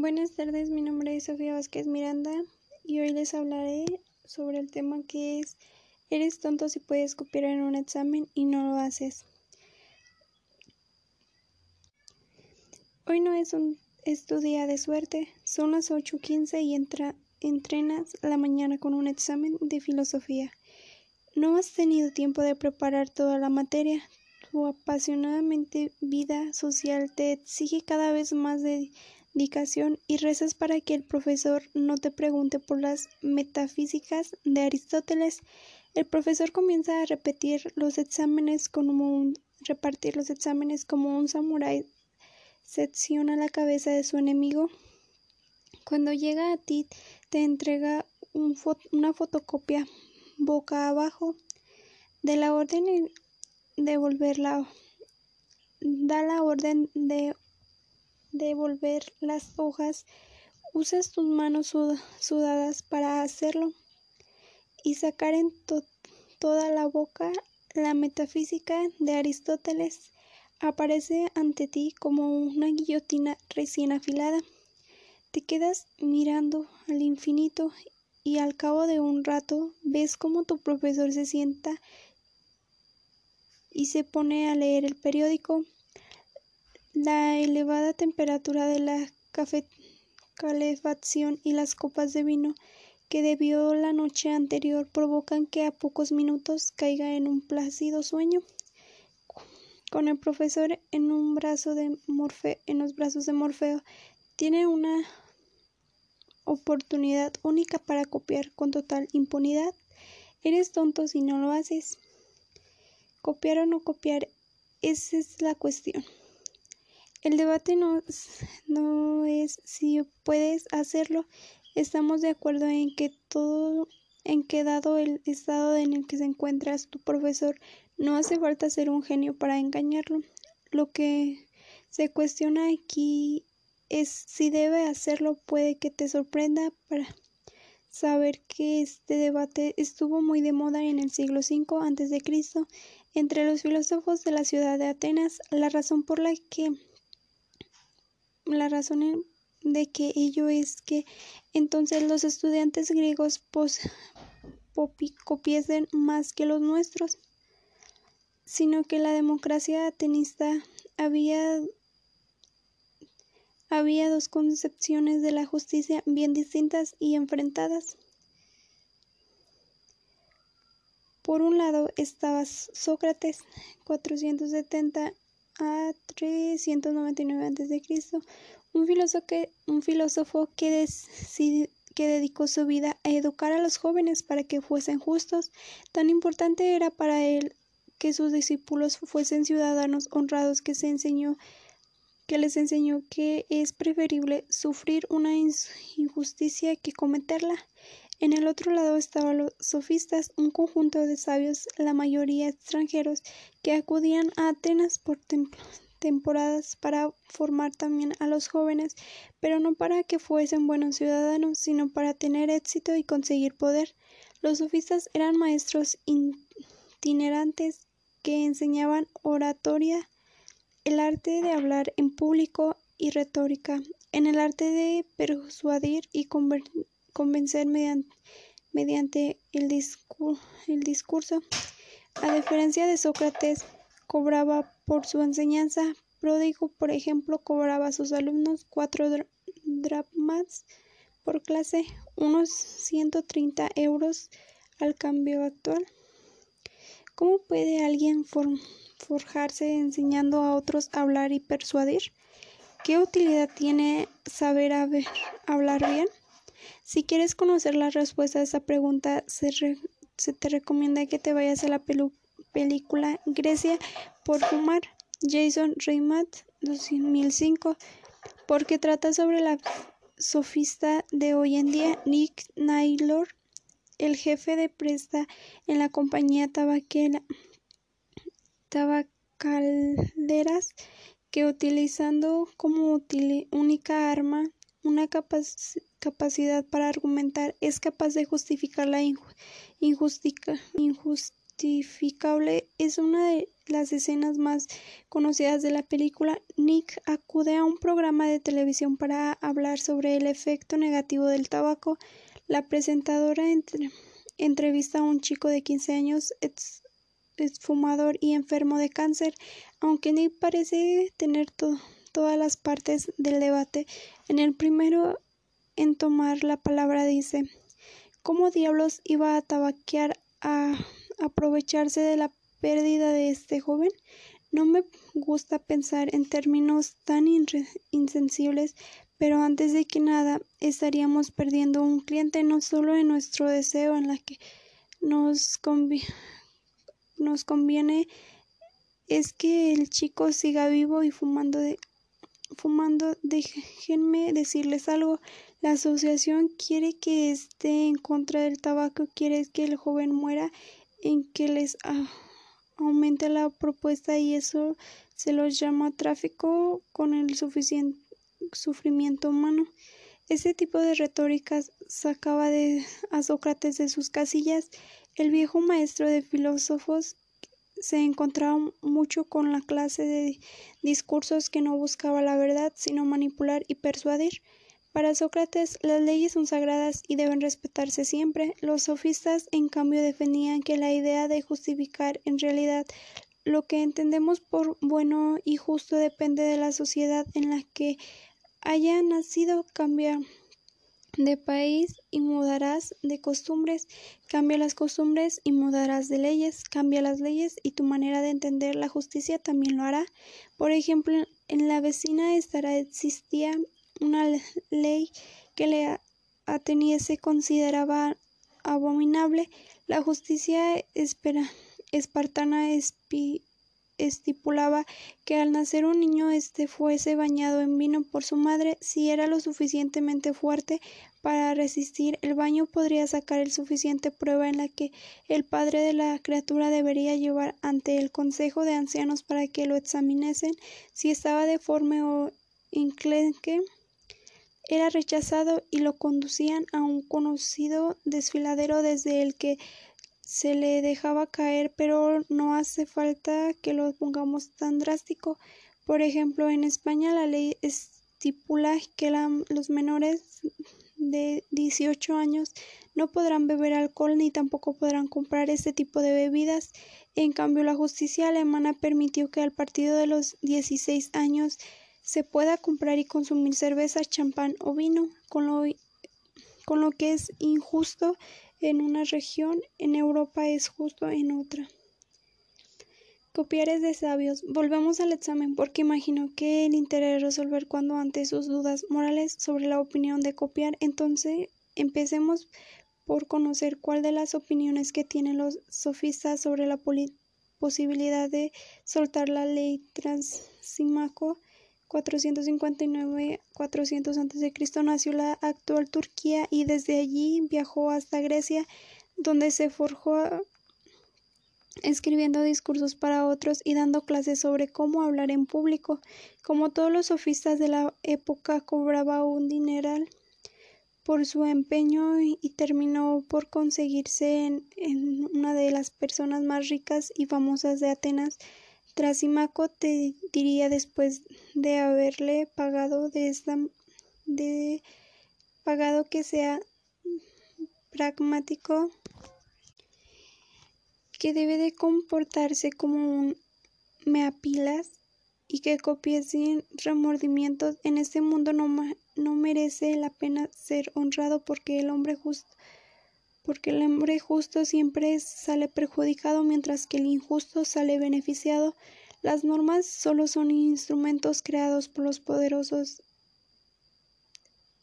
Buenas tardes, mi nombre es Sofía Vázquez Miranda y hoy les hablaré sobre el tema que es Eres tonto si puedes copiar en un examen y no lo haces. Hoy no es un es tu día de suerte, son las 8.15 y entra, entrenas la mañana con un examen de filosofía. No has tenido tiempo de preparar toda la materia. Tu apasionadamente vida social te exige cada vez más y rezas para que el profesor no te pregunte por las metafísicas de Aristóteles. El profesor comienza a repetir los exámenes como un, repartir los exámenes como un samurái secciona la cabeza de su enemigo. Cuando llega a ti, te entrega una fotocopia boca abajo de la orden de volverla da la orden de devolver las hojas usas tus manos sudadas para hacerlo y sacar en toda la boca la metafísica de Aristóteles aparece ante ti como una guillotina recién afilada. Te quedas mirando al infinito y al cabo de un rato ves cómo tu profesor se sienta y se pone a leer el periódico. La elevada temperatura de la calefacción y las copas de vino que debió la noche anterior provocan que a pocos minutos caiga en un plácido sueño. Con el profesor en un brazo de Morfeo, en los brazos de Morfeo, tiene una oportunidad única para copiar con total impunidad. Eres tonto si no lo haces. Copiar o no copiar, esa es la cuestión. El debate no, es si puedes hacerlo. Estamos de acuerdo en que todo, en que dado el estado en el que se encuentra tu profesor, no hace falta ser un genio para engañarlo. Lo que se cuestiona aquí es si debe hacerlo puede que te sorprenda para saber que este debate estuvo muy de moda en el siglo V a.C. entre los filósofos de la ciudad de Atenas. La razón por la que la razón de que ello es que entonces los estudiantes griegos copiesen más que los nuestros, sino que la democracia atenista había había dos concepciones de la justicia bien distintas y enfrentadas. Por un lado estaba Sócrates, 470 a 399 a.C., un filósofo que, un filósofo que, que dedicó su vida a educar a los jóvenes para que fuesen justos. Tan importante era para él que sus discípulos fuesen ciudadanos honrados que se enseñó que les enseñó que es preferible sufrir una injusticia que cometerla. En el otro lado estaban los sofistas, un conjunto de sabios, la mayoría extranjeros, que acudían a Atenas por temporadas para formar también a los jóvenes, pero no para que fuesen buenos ciudadanos, sino para tener éxito y conseguir poder. Los sofistas eran maestros itinerantes que enseñaban oratoria, el arte de hablar en público y retórica, en el arte de persuadir y convencer mediante, el, discurso. A diferencia de Sócrates, cobraba por su enseñanza. Pródigo, por ejemplo, cobraba a sus alumnos cuatro drachmas por clase, unos 130 euros al cambio actual. ¿Cómo puede alguien forjarse enseñando a otros a hablar y persuadir? ¿Qué utilidad tiene saber hablar bien? Si quieres conocer la respuesta a esa pregunta, se, te recomienda que te vayas a la película Grecia por fumar, Jason Reitman, 2005, porque trata sobre la sofista de hoy en día, Nick Naylor, el jefe de presta en la compañía tabaquera tabacaleras que utilizando como única arma una capacidad para argumentar es capaz de justificar la injustificable es una de las escenas más conocidas de la película, Nick acude a un programa de televisión para hablar sobre el efecto negativo del tabaco. La presentadora entrevista a un chico de 15 años, ex, fumador y enfermo de cáncer, aunque Nick parece tener todas las partes del debate. En el primero en tomar la palabra dice ¿Cómo diablos iba a tabaquear a aprovecharse de la pérdida de este joven? No me gusta pensar en términos tan insensibles, pero antes de que nada estaríamos perdiendo un cliente no solo en nuestro deseo en la que nos, nos conviene es que el chico siga vivo y fumando de fumando déjenme decirles algo la asociación quiere que esté en contra del tabaco, quiere que el joven muera, en que les aumente la propuesta y eso se los llama tráfico con el suficiente sufrimiento humano. Ese tipo de retóricas sacaba a Sócrates de sus casillas. El viejo maestro de filósofos se encontraba mucho con la clase de discursos que no buscaba la verdad, sino manipular y persuadir. Para Sócrates, las leyes son sagradas y deben respetarse siempre. Los sofistas, en cambio, defendían que la idea de justificar en realidad lo que entendemos por bueno y justo depende de la sociedad en la que haya nacido. Cambia de país y mudarás de costumbres. Cambia las costumbres y mudarás de leyes. Cambia las leyes y tu manera de entender la justicia también lo hará. Por ejemplo, en la vecina estará existía una ley que le ateniese consideraba abominable. La justicia espartana estipulaba que al nacer un niño este fuese bañado en vino por su madre si era lo suficientemente fuerte para resistir el baño podría sacar el suficiente prueba en la que el padre de la criatura debería llevar ante el consejo de ancianos para que lo examinesen si estaba deforme o inclenque era rechazado y lo conducían a un conocido desfiladero desde el que se le dejaba caer, pero no hace falta que lo pongamos tan drástico. Por ejemplo, en España la ley estipula que los menores de 18 años no podrán beber alcohol ni tampoco podrán comprar este tipo de bebidas. En cambio, la justicia alemana permitió que al partido de los 16 años se pueda comprar y consumir cerveza, champán o vino, con lo, con lo que es injusto en una región, en Europa es justo en otra. Copiar es de sabios. Volvemos al examen porque imagino que el interés es resolver cuando ante sus dudas morales sobre la opinión de copiar. Entonces, empecemos por conocer cuál de las opiniones que tienen los sofistas sobre la posibilidad de soltar la ley Transímaco 459-400 a.C. nació la actual Turquía y desde allí viajó hasta Grecia, donde se forjó escribiendo discursos para otros y dando clases sobre cómo hablar en público. Como todos los sofistas de la época, cobraba un dineral por su empeño y terminó por conseguirse en, en una de las personas más ricas y famosas de Atenas. Trasimaco te diría después de haberle pagado de esta de pagado que sea pragmático que debe de comportarse como un me apilas y que copie sin remordimientos. En este mundo no, no merece la pena ser honrado porque el hombre justo porque el hombre justo siempre sale perjudicado mientras que el injusto sale beneficiado. Las normas solo son instrumentos creados por los poderosos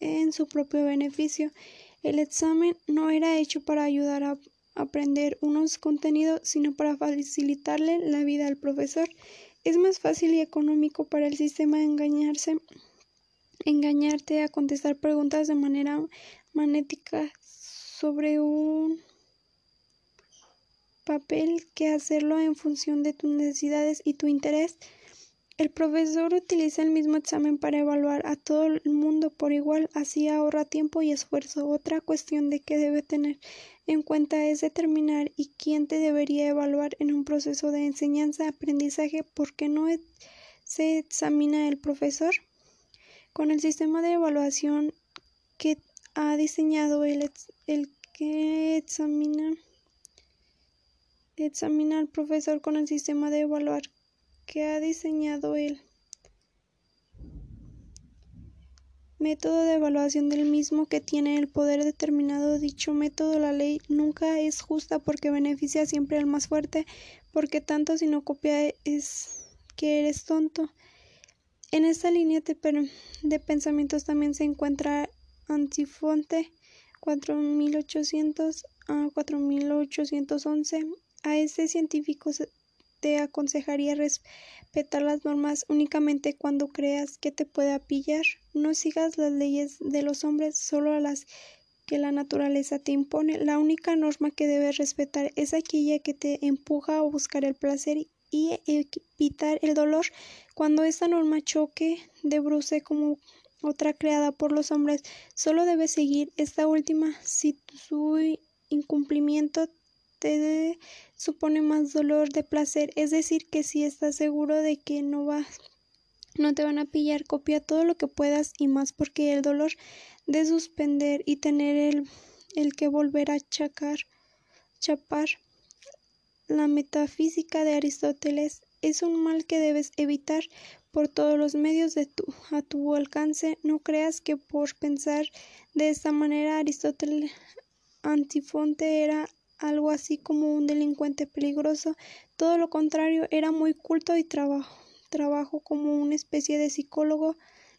en su propio beneficio. El examen no era hecho para ayudar a aprender unos contenidos, sino para facilitarle la vida al profesor. Es más fácil y económico para el sistema engañarse, engañarte a contestar preguntas de manera magnética sobre un papel que hacerlo en función de tus necesidades y tu interés. El profesor utiliza el mismo examen para evaluar a todo el mundo por igual, así ahorra tiempo y esfuerzo. Otra cuestión de que debe tener en cuenta es determinar y quién te debería evaluar en un proceso de enseñanza-aprendizaje, ¿por qué no se examina el profesor? Con el sistema de evaluación que ha diseñado el, el que examina al profesor con el sistema de evaluar que ha diseñado el método de evaluación del mismo que tiene el poder determinado. Dicho método la ley nunca es justa porque beneficia siempre al más fuerte porque tanto si no copia es que eres tonto. En esta línea de, pensamientos también se encuentra Antifonte 4800 a 4811 a este científico te aconsejaría respetar las normas únicamente cuando creas que te pueda pillar. No sigas las leyes de los hombres, solo a las que la naturaleza te impone. La única norma que debes respetar es aquella que te empuja a buscar el placer y evitar el dolor. Cuando esta norma choque de bruce como otra creada por los hombres, solo debes seguir esta última. Si su incumplimiento te supone más dolor de placer, es decir, que si estás seguro de que no vas no te van a pillar, copia todo lo que puedas y más porque el dolor de suspender y tener el, el que volver a chacar, chapar la metafísica de Aristóteles es un mal que debes evitar por todos los medios de tu, a tu alcance. No creas que por pensar de esta manera Aristóteles Antifonte era algo así como un delincuente peligroso, todo lo contrario, era muy culto y trabajo, trabajo como una especie de psicólogo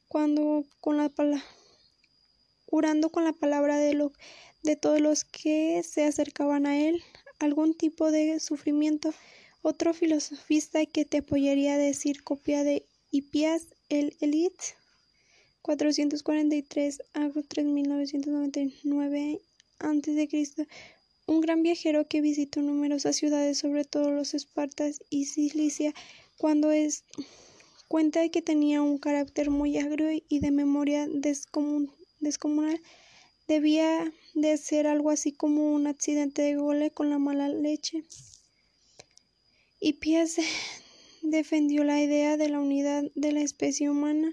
cuando con la palabra curando con la palabra de lo de todos los que se acercaban a él algún tipo de sufrimiento. Otro filosofista que te apoyaría a decir copia de Hipias el Elite 443 a 3999 a.C un gran viajero que visitó numerosas ciudades, sobre todo los Espartas y Cilicia, cuando es cuenta de que tenía un carácter muy agrio y de memoria descomunal. Debía de ser algo así como un accidente de gole con la mala leche. Y Pias defendió la idea de la unidad de la especie humana.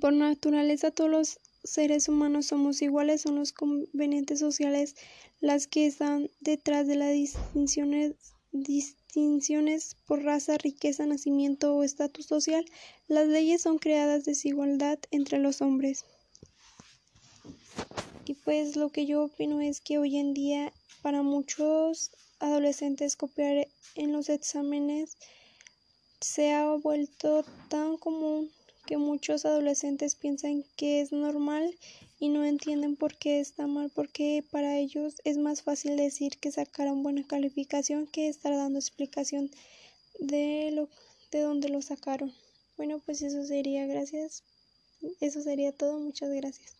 Por naturaleza todos los seres humanos somos iguales, son los convenientes sociales las que están detrás de las distinciones, distinciones por raza, riqueza, nacimiento o estatus social. Las leyes son creadas desigualdad entre los hombres. Y pues lo que yo opino es que hoy en día para muchos adolescentes copiar en los exámenes se ha vuelto tan común que muchos adolescentes piensan que es normal y no entienden por qué está mal, porque para ellos es más fácil decir que sacaron buena calificación que estar dando explicación de lo de dónde lo sacaron. Bueno, pues eso sería, gracias. Eso sería todo, muchas gracias.